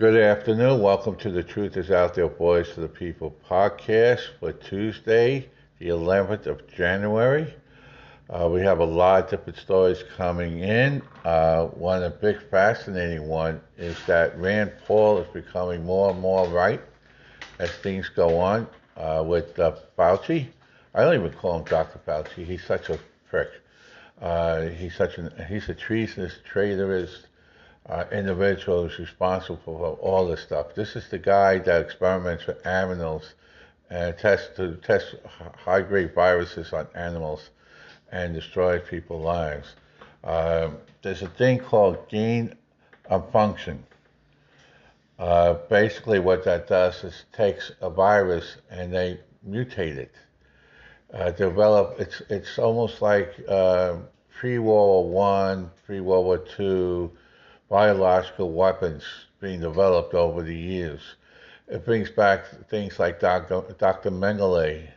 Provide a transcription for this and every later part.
Good afternoon. Welcome to the Truth is Out There Boys of the People podcast for Tuesday, the 11th of January. Uh, we have a lot of different stories coming in. Uh, one of the big fascinating one is that Rand Paul is becoming more and more right as things go on uh, with uh, Fauci. I don't even call him Dr. Fauci. He's such a prick. Uh, he's such an he's a treasonous, traitorous uh, individual who's responsible for all this stuff. This is the guy that experiments with animals and tests to test high grade viruses on animals and destroy people's lives. Uh, there's a thing called gain of function. Uh, basically, what that does is takes a virus and they mutate it. Uh, develop it's it's almost like uh, pre World War One, pre World War Two biological weapons being developed over the years. It brings back things like Dr. Dr. Mengele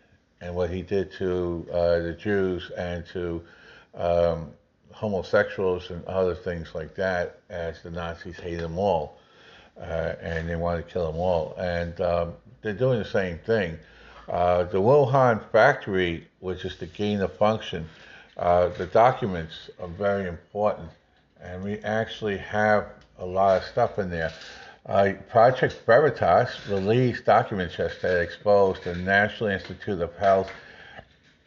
and what he did to uh, the Jews and to um, homosexuals and other things like that, as the Nazis hated them all. Uh, and they wanted to kill them all. And um, they're doing the same thing. Uh, the Wuhan factory, which is the gain of function, uh, the documents are very important and we actually have a lot of stuff in there. Uh, Project Veritas released documents yesterday that exposed the National Institute of Health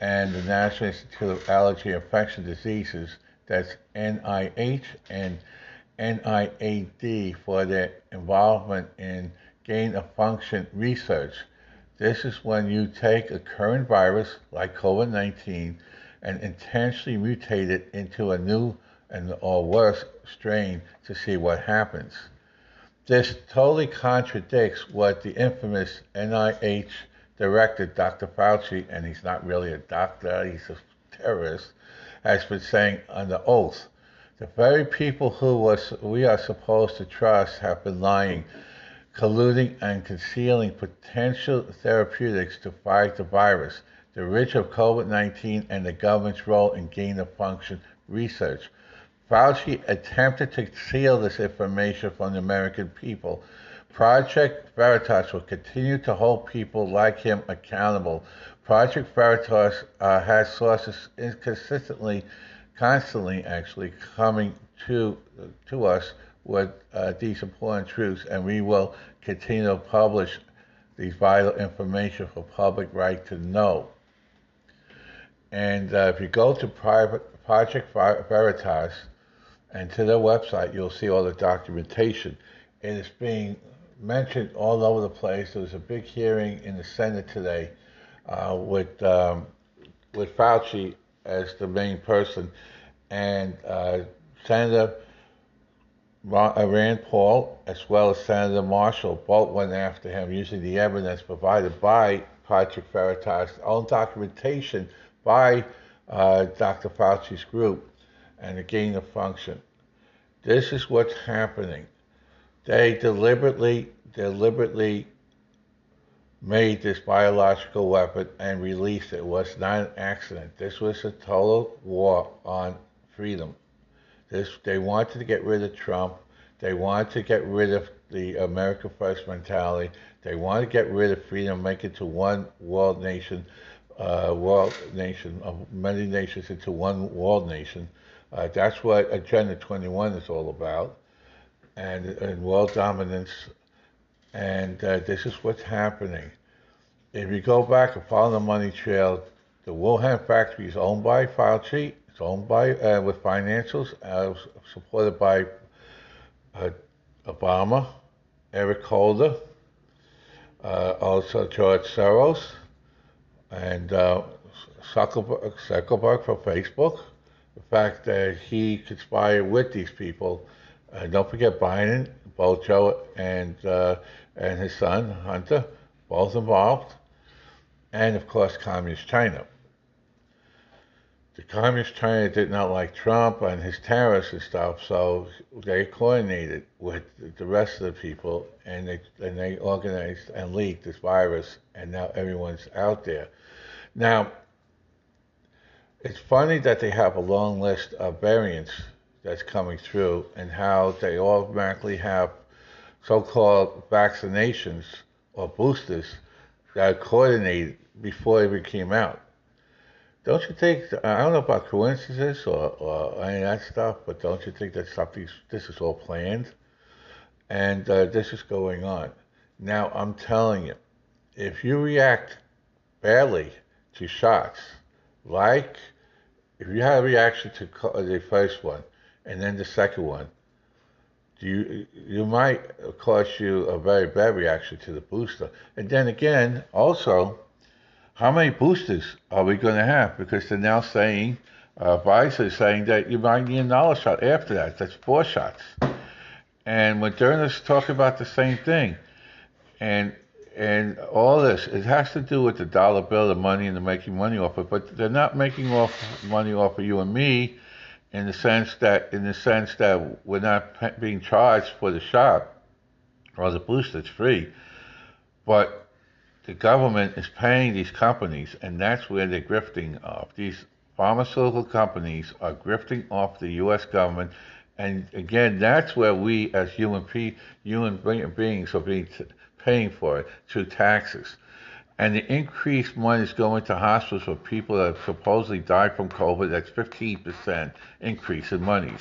and the National Institute of Allergy and Infectious Diseases, that's NIH and NIAID, for their involvement in gain of function research. This is when you take a current virus like COVID 19 and intentionally mutate it into a new and or worse strain to see what happens. This totally contradicts what the infamous NIH director, Dr. Fauci, and he's not really a doctor, he's a terrorist, has been saying under oath. The very people who was, we are supposed to trust have been lying, colluding and concealing potential therapeutics to fight the virus, the reach of COVID 19, and the government's role in gain of function research. Fauci attempted to conceal this information from the American people. Project Veritas will continue to hold people like him accountable. Project Veritas uh, has sources inconsistently, constantly actually coming to to us with uh, these important truths, and we will continue to publish these vital information for public right to know. And uh, if you go to private Project Veritas, and to their website, you'll see all the documentation. It is being mentioned all over the place. There was a big hearing in the Senate today uh, with um, with Fauci as the main person, and uh, Senator uh, Rand Paul, as well as Senator Marshall, both went after him using the evidence provided by Project Veritas, own documentation by uh, Dr. Fauci's group and the gain of function. This is what's happening. They deliberately, deliberately made this biological weapon and released it. It was not an accident. This was a total war on freedom. This they wanted to get rid of Trump. They wanted to get rid of the America First mentality. They wanted to get rid of freedom, make it to one world nation, uh, world nation of many nations into one world nation. Uh, that's what Agenda 21 is all about, and, and world dominance. And uh, this is what's happening. If you go back and follow the money trail, the Wuhan factory is owned by Fauci. It's owned by uh, with financials uh, supported by uh, Obama, Eric Holder, uh, also George Soros, and Zuckerberg, Zuckerberg for Facebook fact that he conspired with these people. Uh, don't forget Biden, Joe and uh, and his son Hunter, both involved, and of course Communist China. The Communist China did not like Trump and his tariffs and stuff, so they coordinated with the rest of the people, and they and they organized and leaked this virus, and now everyone's out there. Now, it's funny that they have a long list of variants that's coming through and how they automatically have so-called vaccinations or boosters that are coordinated before it came out. Don't you think? I don't know about coincidences or, or any of that stuff, but don't you think that something this is all planned, and uh, this is going on? Now I'm telling you, if you react badly to shots, like if you have a reaction to the first one and then the second one, you you might cause you a very bad reaction to the booster. And then again, also, how many boosters are we going to have? Because they're now saying, uh, Pfizer is saying that you might need another shot after that. That's four shots. And Moderna's talking about the same thing. And and all this, it has to do with the dollar bill, the money, and the making money off it. But they're not making off money off of you and me, in the sense that in the sense that we're not being charged for the shot or the booster. It's free, but the government is paying these companies, and that's where they're grifting off. These pharmaceutical companies are grifting off the U.S. government. And again, that's where we as human, human beings are being paying for it through taxes. And the increased money is going to hospitals for people that supposedly died from COVID. That's 15% increase in monies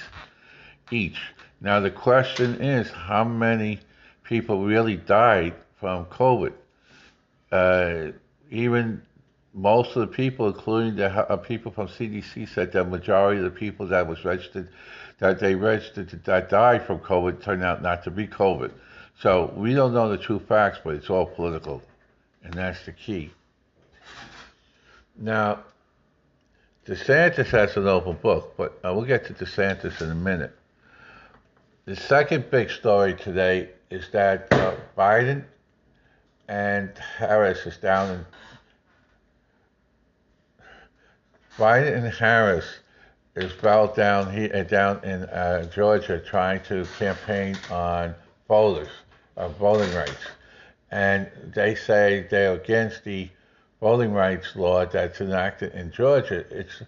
each. Now, the question is how many people really died from COVID? Uh, even most of the people, including the uh, people from CDC, said the majority of the people that was registered, that they registered that died from COVID, turned out not to be COVID. So we don't know the true facts, but it's all political, and that's the key. Now, DeSantis has an open book, but uh, we'll get to DeSantis in a minute. The second big story today is that uh, Biden and Harris is down in Biden and Harris is battled down here down in uh, Georgia trying to campaign on voters of voting rights. And they say they're against the voting rights law that's enacted in Georgia. It's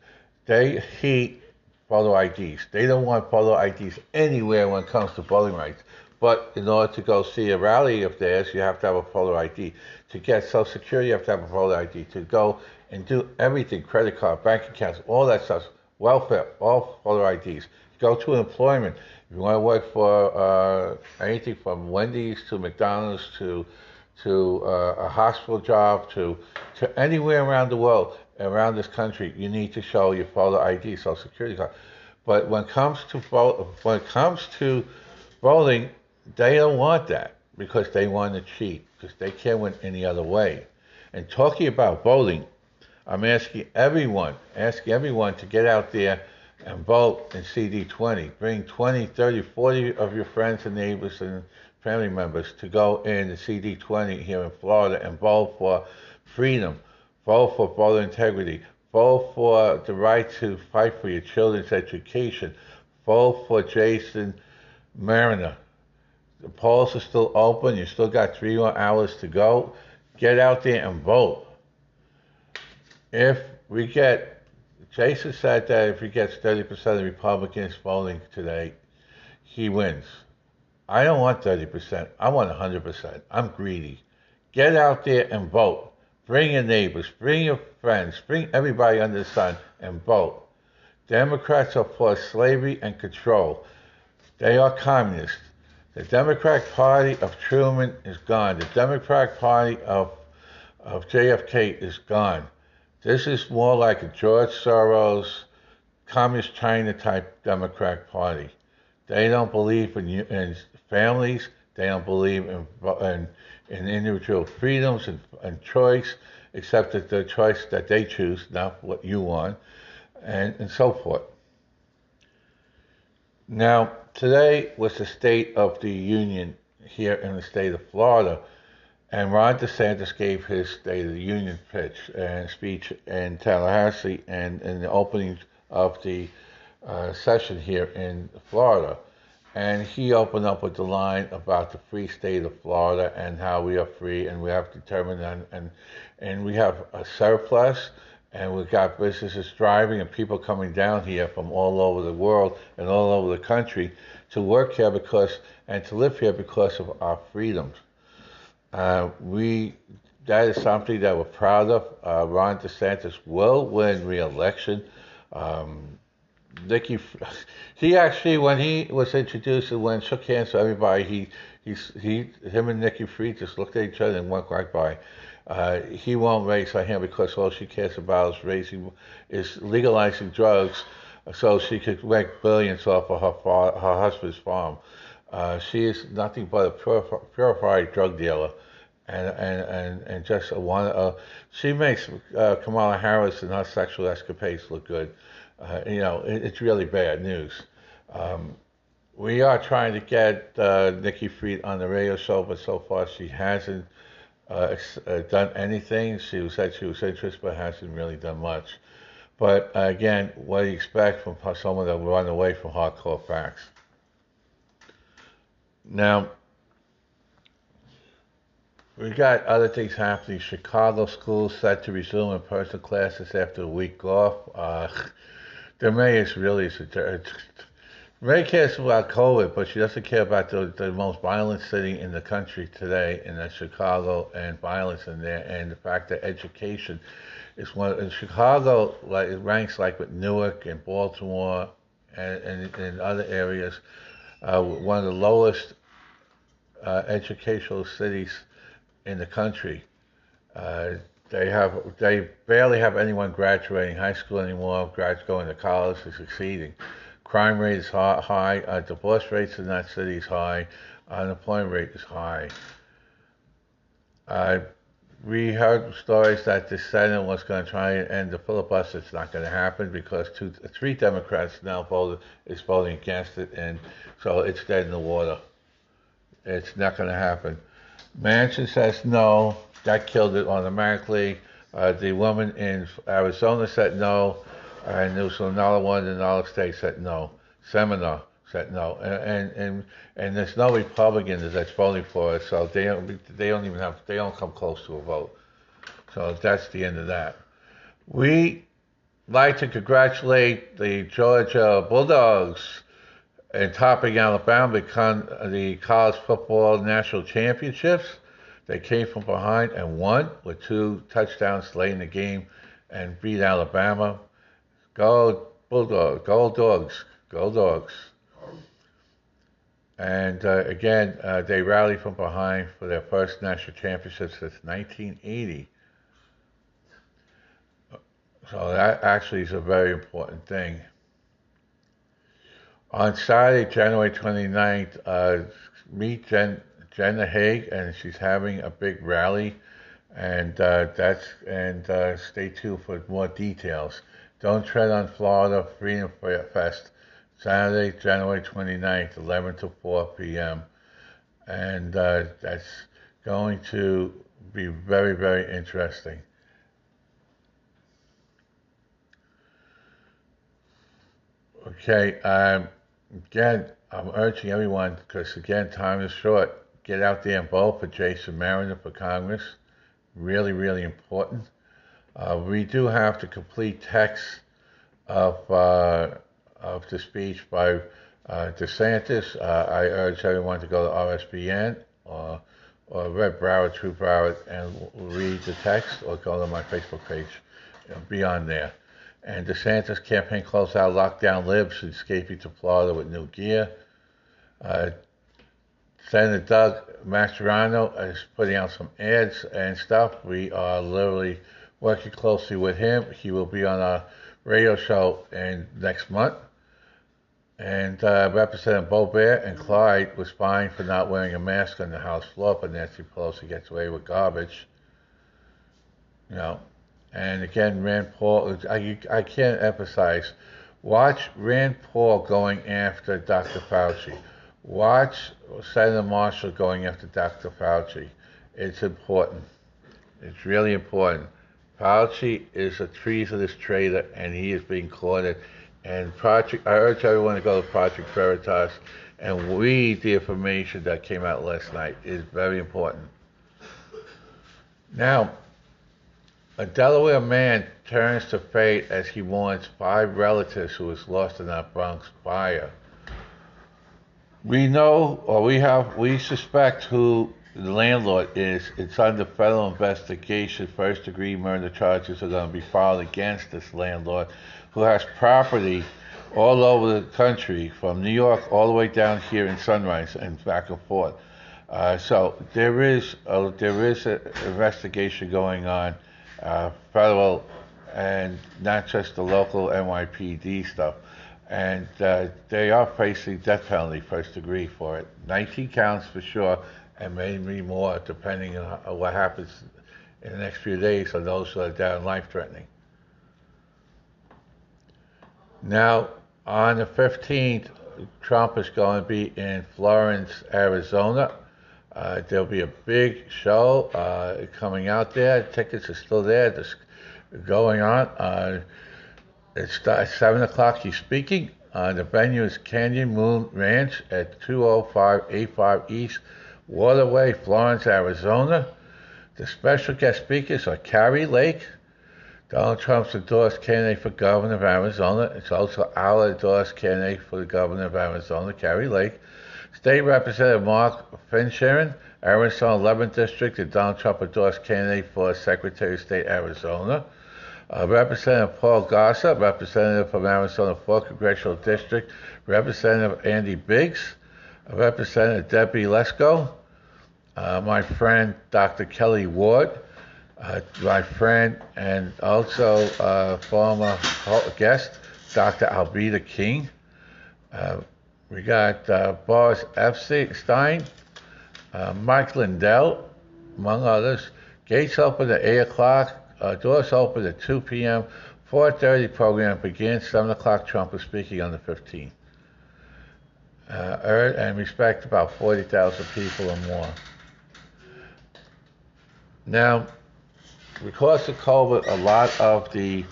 they hate photo IDs. They don't want photo IDs anywhere when it comes to voting rights. But in order to go see a rally of theirs, you have to have a photo ID. To get Social Security, you have to have a photo ID. To go and do everything, credit card, bank accounts, all that stuff, welfare, all photo IDs. Go to employment. You want to work for uh, anything from Wendy's to McDonald's to to uh, a hospital job to to anywhere around the world, around this country, you need to show your photo ID, Social Security card. But when it comes to vote, when it comes to voting, they don't want that because they want to cheat because they can't win any other way. And talking about voting, I'm asking everyone, asking everyone to get out there and vote in CD20. Bring 20, 30, 40 of your friends and neighbors and family members to go in the CD20 here in Florida and vote for freedom, vote for voter integrity, vote for the right to fight for your children's education, vote for Jason Mariner. The polls are still open. You still got three more hours to go. Get out there and vote. If we get Jason said that if he gets 30% of Republicans voting today, he wins. I don't want 30%. I want 100%. I'm greedy. Get out there and vote. Bring your neighbors, bring your friends, bring everybody under the sun and vote. Democrats are for slavery and control. They are communists. The Democratic Party of Truman is gone. The Democratic Party of, of JFK is gone. This is more like a George Soros, Communist China type Democratic Party. They don't believe in, in families. They don't believe in, in, in individual freedoms and, and choice, except that the choice that they choose, not what you want, and, and so forth. Now, today was the State of the Union here in the state of Florida. And Ron DeSantis gave his State of the Union pitch and speech in Tallahassee and in the opening of the uh, session here in Florida. And he opened up with the line about the free state of Florida and how we are free and we have determined and, and, and we have a surplus and we've got businesses thriving and people coming down here from all over the world and all over the country to work here because and to live here because of our freedoms. Uh, we that is something that we're proud of. Uh, Ron DeSantis will win re-election. Um, Nikki, he actually when he was introduced and when shook hands with everybody, he he's he him and Nikki Fried just looked at each other and went right by. Uh, he won't raise her hand because all she cares about is raising is legalizing drugs, so she could make billions off of her her husband's farm. Uh, she is nothing but a purified drug dealer and and and, and just one. Uh, she makes uh, Kamala Harris and her sexual escapades look good. Uh, you know, it, it's really bad news. Um, we are trying to get uh, Nikki Fried on the radio show, but so far she hasn't uh, uh, done anything. She said she was interested, but hasn't really done much. But again, what do you expect from someone that run away from hardcore facts? Now, we got other things happening. Chicago schools set to resume in-person classes after a week off. Uh, the mayor is really Ray cares about COVID, but she doesn't care about the, the most violent city in the country today, in Chicago, and violence in there, and the fact that education is one. In Chicago, like it ranks like with Newark and Baltimore, and, and in other areas, uh, one of the lowest uh, educational cities in the country. Uh, they have they barely have anyone graduating high school anymore, grad going to college is succeeding. Crime rate is high, uh, divorce rates in that city is high, unemployment rate is high. Uh, we heard stories that the Senate was going to try and end the filibuster. It's not going to happen because two, three Democrats now voted is voting against it, and so it's dead in the water. It's not going to happen. Manchin says no. That killed it automatically. Uh, the woman in Arizona said no, and there was another one in another state said no. Seminole said no, and and and, and there's no Republicans that's voting for it, so they don't they don't even have they don't come close to a vote. So that's the end of that. We like to congratulate the Georgia Bulldogs in topping Alabama become the college football national championships. They came from behind and won with two touchdowns late in the game and beat Alabama. Go Bulldogs, go Dogs, go Dogs. And uh, again, uh, they rallied from behind for their first national championship since 1980. So that actually is a very important thing. On Saturday, January 29th, uh, meet Jen, Jenna Haig, and she's having a big rally, and uh, that's and uh, stay tuned for more details. Don't tread on Florida Freedom Fest, Saturday, January 29th, 11 to 4 p.m., and uh, that's going to be very, very interesting. Okay. Um, again, I'm urging everyone, because again, time is short, get out there and vote for Jason Mariner for Congress. Really, really important. Uh, we do have to complete text of, uh, of the speech by uh, DeSantis. Uh, I urge everyone to go to RSBN or, or Red Broward, True Broward, and read the text or go to my Facebook page. be on there. And DeSantis campaign calls out lockdown libs escaping to Florida with new gear. Uh, Senator Doug Mastriano is putting out some ads and stuff. We are literally working closely with him. He will be on our radio show in next month. And uh, Representative Boebert and Clyde was fined for not wearing a mask on the House floor, but Nancy Pelosi gets away with garbage. You know, and again, Rand Paul, I, I can't emphasize, watch Rand Paul going after Dr. Fauci. Watch Senator Marshall going after Dr. Fauci. It's important. It's really important. Fauci is a treasonous traitor, and he is being courted. And Project, I urge everyone to go to Project Veritas and read the information that came out last night. It is very important. Now, a Delaware man turns to fate as he mourns five relatives who was lost in that Bronx fire. We know, or we have, we suspect who the landlord is. It's under federal investigation. First degree murder charges are going to be filed against this landlord who has property all over the country, from New York all the way down here in Sunrise and back and forth. Uh, so there is a, there is an investigation going on, uh, federal and not just the local NYPD stuff. And uh, they are facing death penalty first degree for it. 19 counts for sure, and maybe more depending on what happens in the next few days on those who are down life threatening. Now, on the 15th, Trump is going to be in Florence, Arizona. Uh, there'll be a big show uh, coming out there. Tickets are still there. This going on. Uh, 7 o'clock. He's speaking. Uh, the venue is Canyon Moon Ranch at 20585 East Waterway, Florence, Arizona. The special guest speakers are Kari Lake, Donald Trump's endorsed candidate for governor of Arizona. It's also our endorsed candidate for the governor of Arizona, Kari Lake. State Representative Mark Finchem, Arizona 11th District, the Donald Trump endorsed candidate for Secretary of State, Arizona. Uh, Representative Paul Gosar, representative from Arizona 4th Congressional District, Representative Andy Biggs, Representative Debbie Lesko, uh, my friend Dr. Kelli Ward, uh, my friend and also uh, former guest, Dr. Alveda King. We got uh, Boris Epshteyn, uh, Mike Lindell, among others. Gates open at 8 o'clock, uh, doors open at 2 p.m. 4.30 program begins, 7 o'clock Trump is speaking on the 15th. Uh, and respect about 40,000 people or more. Now, because of COVID, a lot of the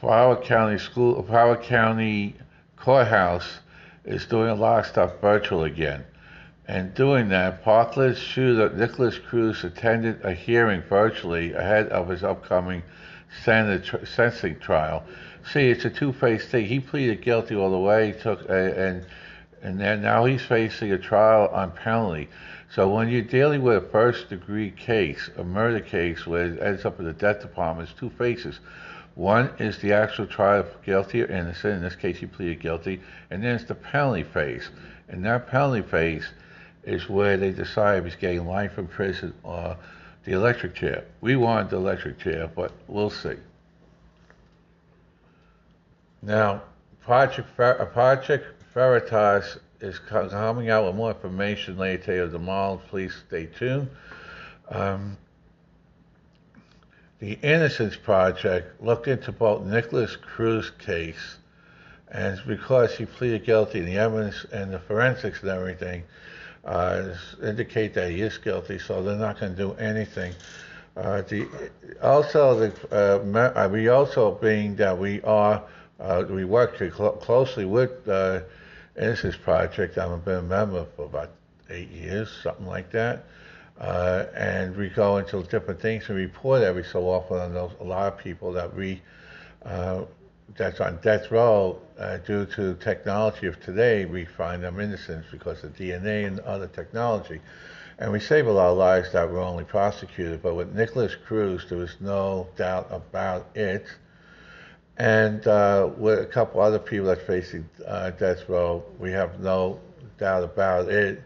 Broward County School, Broward County Courthouse is doing a lot of stuff virtual again. And doing that, Parkland shooter Nikolas Cruz attended a hearing virtually ahead of his upcoming sentencing trial. See, it's a two-faced thing. He pleaded guilty all the way. Took a, and and then now he's facing a trial on penalty. So when you're dealing with a first degree case, a murder case where it ends up in the death department, it's two phases. One is the actual trial of guilty or innocent. In this case, he pleaded guilty. And then it's the penalty phase. And that penalty phase is where they decide if he's getting life in prison or the electric chair. We want the electric chair, but we'll see. Now, Project, Project Veritas is coming out with more information later today of the mall. Please stay tuned. Um, the Innocence Project looked into both Nikolas Cruz case, and because he pleaded guilty, the evidence and the forensics and everything uh, indicate that he is guilty, so they're not going to do anything. Uh, the, also, the, uh, we also being that we are uh, we work cl- closely with uh, Innocence Project. I've been a member for about eight years, something like that. Uh, and we go into different things and report every so often on those, a lot of people that we uh, that's on death row uh, due to technology of today. We find them innocent because of DNA and other technology, and we save a lot of lives that were only prosecuted. But with Nikolas Cruz, there was no doubt about it and uh, with a couple other people that's facing uh, death row, we have no doubt about it.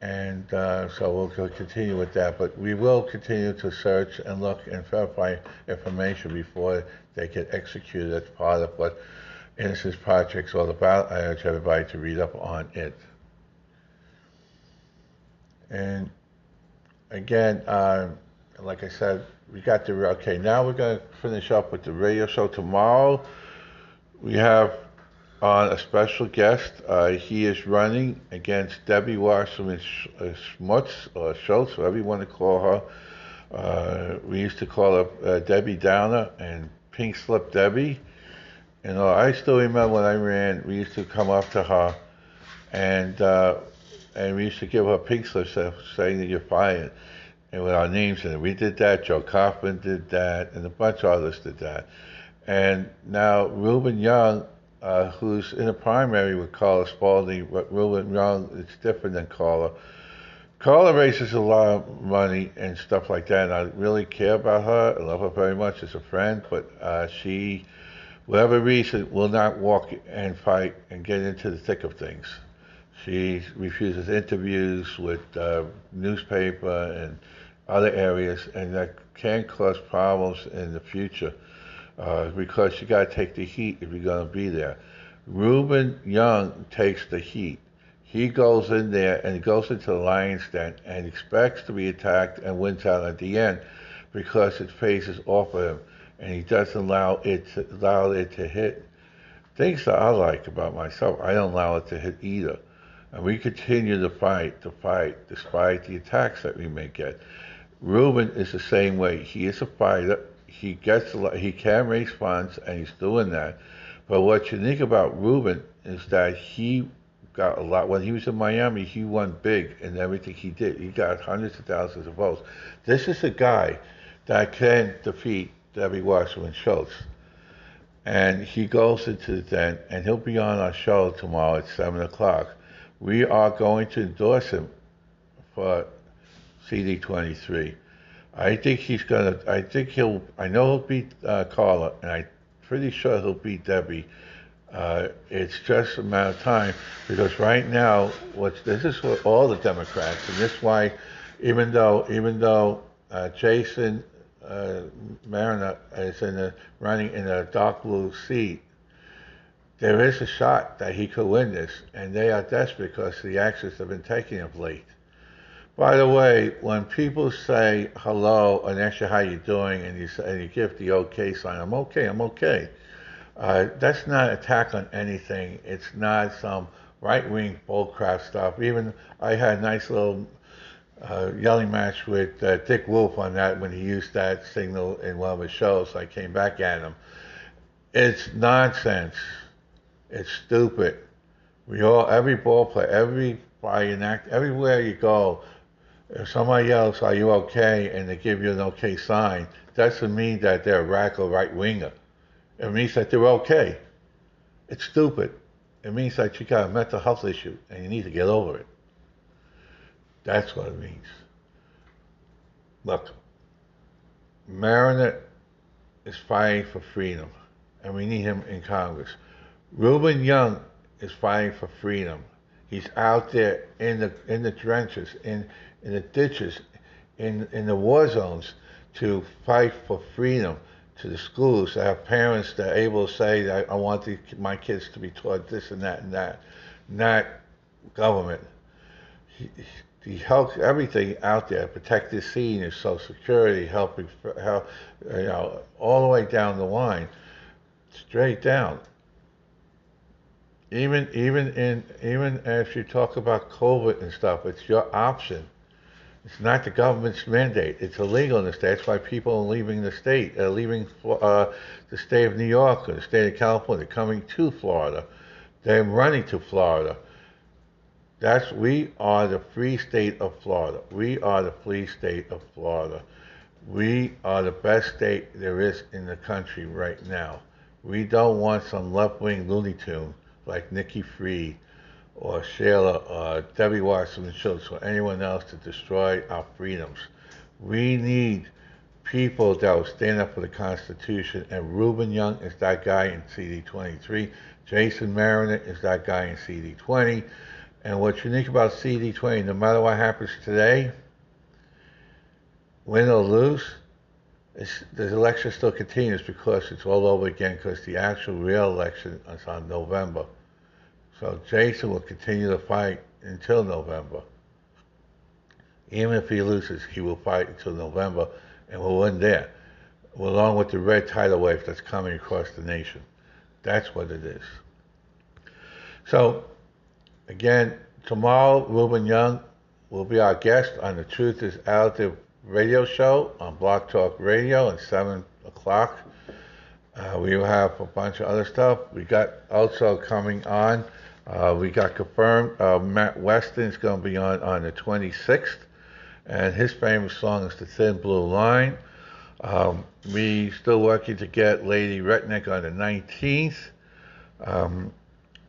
And uh, so we'll continue with that. But we will continue to search and look and verify information before they get executed. That's part of what Innocence Project's all about. I urge everybody to read up on it. And again, uh, like I said, we got the okay. Now we're going to finish up with the radio show tomorrow. We have on a special guest. Uh, he is running against Debbie Wasserman uh, Schmutz or Schultz, whatever you want to call her. Uh, we used to call her uh, Debbie Downer and Pink Slip Debbie. You know, I still remember when I ran. We used to come up to her, and uh, and we used to give her pink slips saying that you're fired and with our names in it. We did that. Joe Kaufman did that, and a bunch of others did that. And now Reuben Young uh, who's in a primary with Carla Spalding, but Ruben Young, it's different than Carla. Carla raises a lot of money and stuff like that, and I really care about her. I love her very much as a friend, but uh, she, whatever reason, will not walk and fight and get into the thick of things. She refuses interviews with uh, newspaper and other areas, and that can cause problems in the future uh, because you got to take the heat if you're going to be there. Reuben Young takes the heat. He goes in there and goes into the lion's den and expects to be attacked and wins out at the end because it phases off of him and he doesn't allow it to, allow it to hit. Things that I like about myself, I don't allow it to hit either. And we continue to fight, to fight, despite the attacks that we may get. Reuben is the same way. He is a fighter. He gets he can raise funds, and he's doing that. But what's unique about Ruben is that he got a lot. When he was in Miami, he won big in everything he did. He got hundreds of thousands of votes. This is a guy that can defeat Debbie Wasserman Schultz. And he goes into the den, and he'll be on our show tomorrow at 7 o'clock. We are going to endorse him for CD23. I think he's gonna. I think he'll. I know he'll beat uh, Carla, and I'm pretty sure he'll beat Debbie uh, it's just a matter of time because right now, what's this is what all the Democrats, and this is why, even though even though uh, Jason uh, Mariner is in the running in a dark blue seat, there is a shot that he could win this, and they are desperate because the actions have been taking of late. By the way, when people say hello and ask you how you're doing, and you say, and you give the okay sign, I'm okay, I'm okay uh, that's not attack on anything. It's not some right wing bullcrap stuff. Even I had a nice little uh, yelling match with uh, Dick Wolf on that when he used that signal in one of his shows. I came back at him. It's nonsense. It's stupid. We all, every ball player, every flying act, everywhere you go, if somebody yells, "Are you okay?" and they give you an okay sign, that doesn't mean that they're a radical right winger. It means that they're okay. It's stupid. It means that you got a mental health issue and you need to get over it. That's what it means. Look, Mariner is fighting for freedom, and we need him in Congress. Ruben Young is fighting for freedom. He's out there in the in the trenches, in in the ditches, in in the war zones to fight for freedom to the schools to have parents that are able to say that I want the, my kids to be taught this and that and that, not government. He, he helps everything out there, protect the seniors, Social Security, helping, help, you know, all the way down the line, straight down. Even even in even if you talk about COVID and stuff, it's your option it's not the government's mandate. It's illegal in the state. That's why people are leaving the state, uh, leaving uh, the state of New York or the state of California, coming to Florida. They're running to Florida. That's we are the free state of Florida. We are the free state of Florida. We are the best state there is in the country right now. We don't want some left-wing Looney Tune like Nikki Fried or Sheila or Debbie Wasserman Schultz or anyone else to destroy our freedoms. We need people that will stand up for the Constitution, and Ruben Young is that guy in CD23. Jason Mariner is that guy in CD20. And what's unique about CD20, no matter what happens today, win or lose, the election still continues because it's all over again because the actual real election is on November. So Jason will continue to fight until November. Even if he loses, he will fight until November and will win there, along with the red tidal wave that's coming across the nation. That's what it is. So, again, tomorrow, Ruben Young will be our guest on the Truth is Out There radio show on Blog Talk Radio at 7 o'clock. Uh, we have a bunch of other stuff. We got also coming on uh, we got confirmed uh, Matt Weston is going to be on on the 26th, and his famous song is "The Thin Blue Line." Um, we still working to get Lady Retnick on the 19th. Um,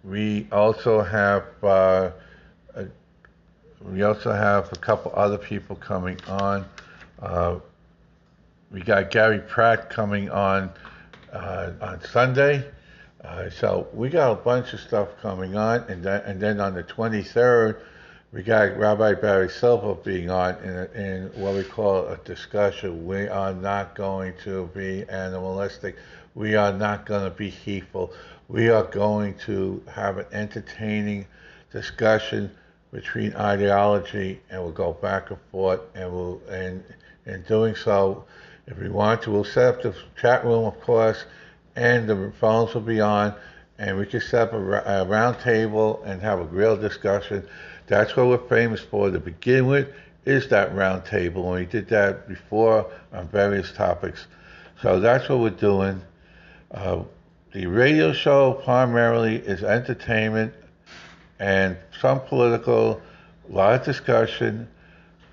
we also have uh, a, we also have a couple other people coming on. Uh, we got Gary Pratt coming on uh, on Sunday. Uh, so we got a bunch of stuff coming on, and then and then on the 23rd, we got Rabbi Barry Silver being on in, in what we call a discussion. We are not going to be animalistic. We are not going to be hateful. We are going to have an entertaining discussion between ideology, and we'll go back and forth, and we'll and in doing so, if we want to, we'll set up the chat room, of course, and the phones will be on, and we can set up a, a round table and have a real discussion. That's what we're famous for to begin with, is that round table. And we did that before on various topics. So that's what we're doing. Uh, the radio show primarily is entertainment and some political, a lot of discussion,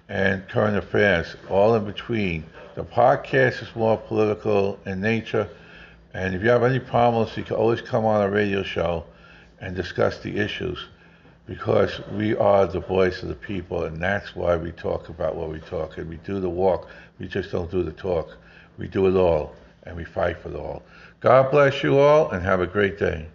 and current affairs, all in between. The podcast is more political in nature, and if you have any problems, you can always come on a radio show and discuss the issues because we are the voice of the people, and that's why we talk about what we talk. And we do the walk, we just don't do the talk. We do it all, and we fight for it all. God bless you all, and have a great day.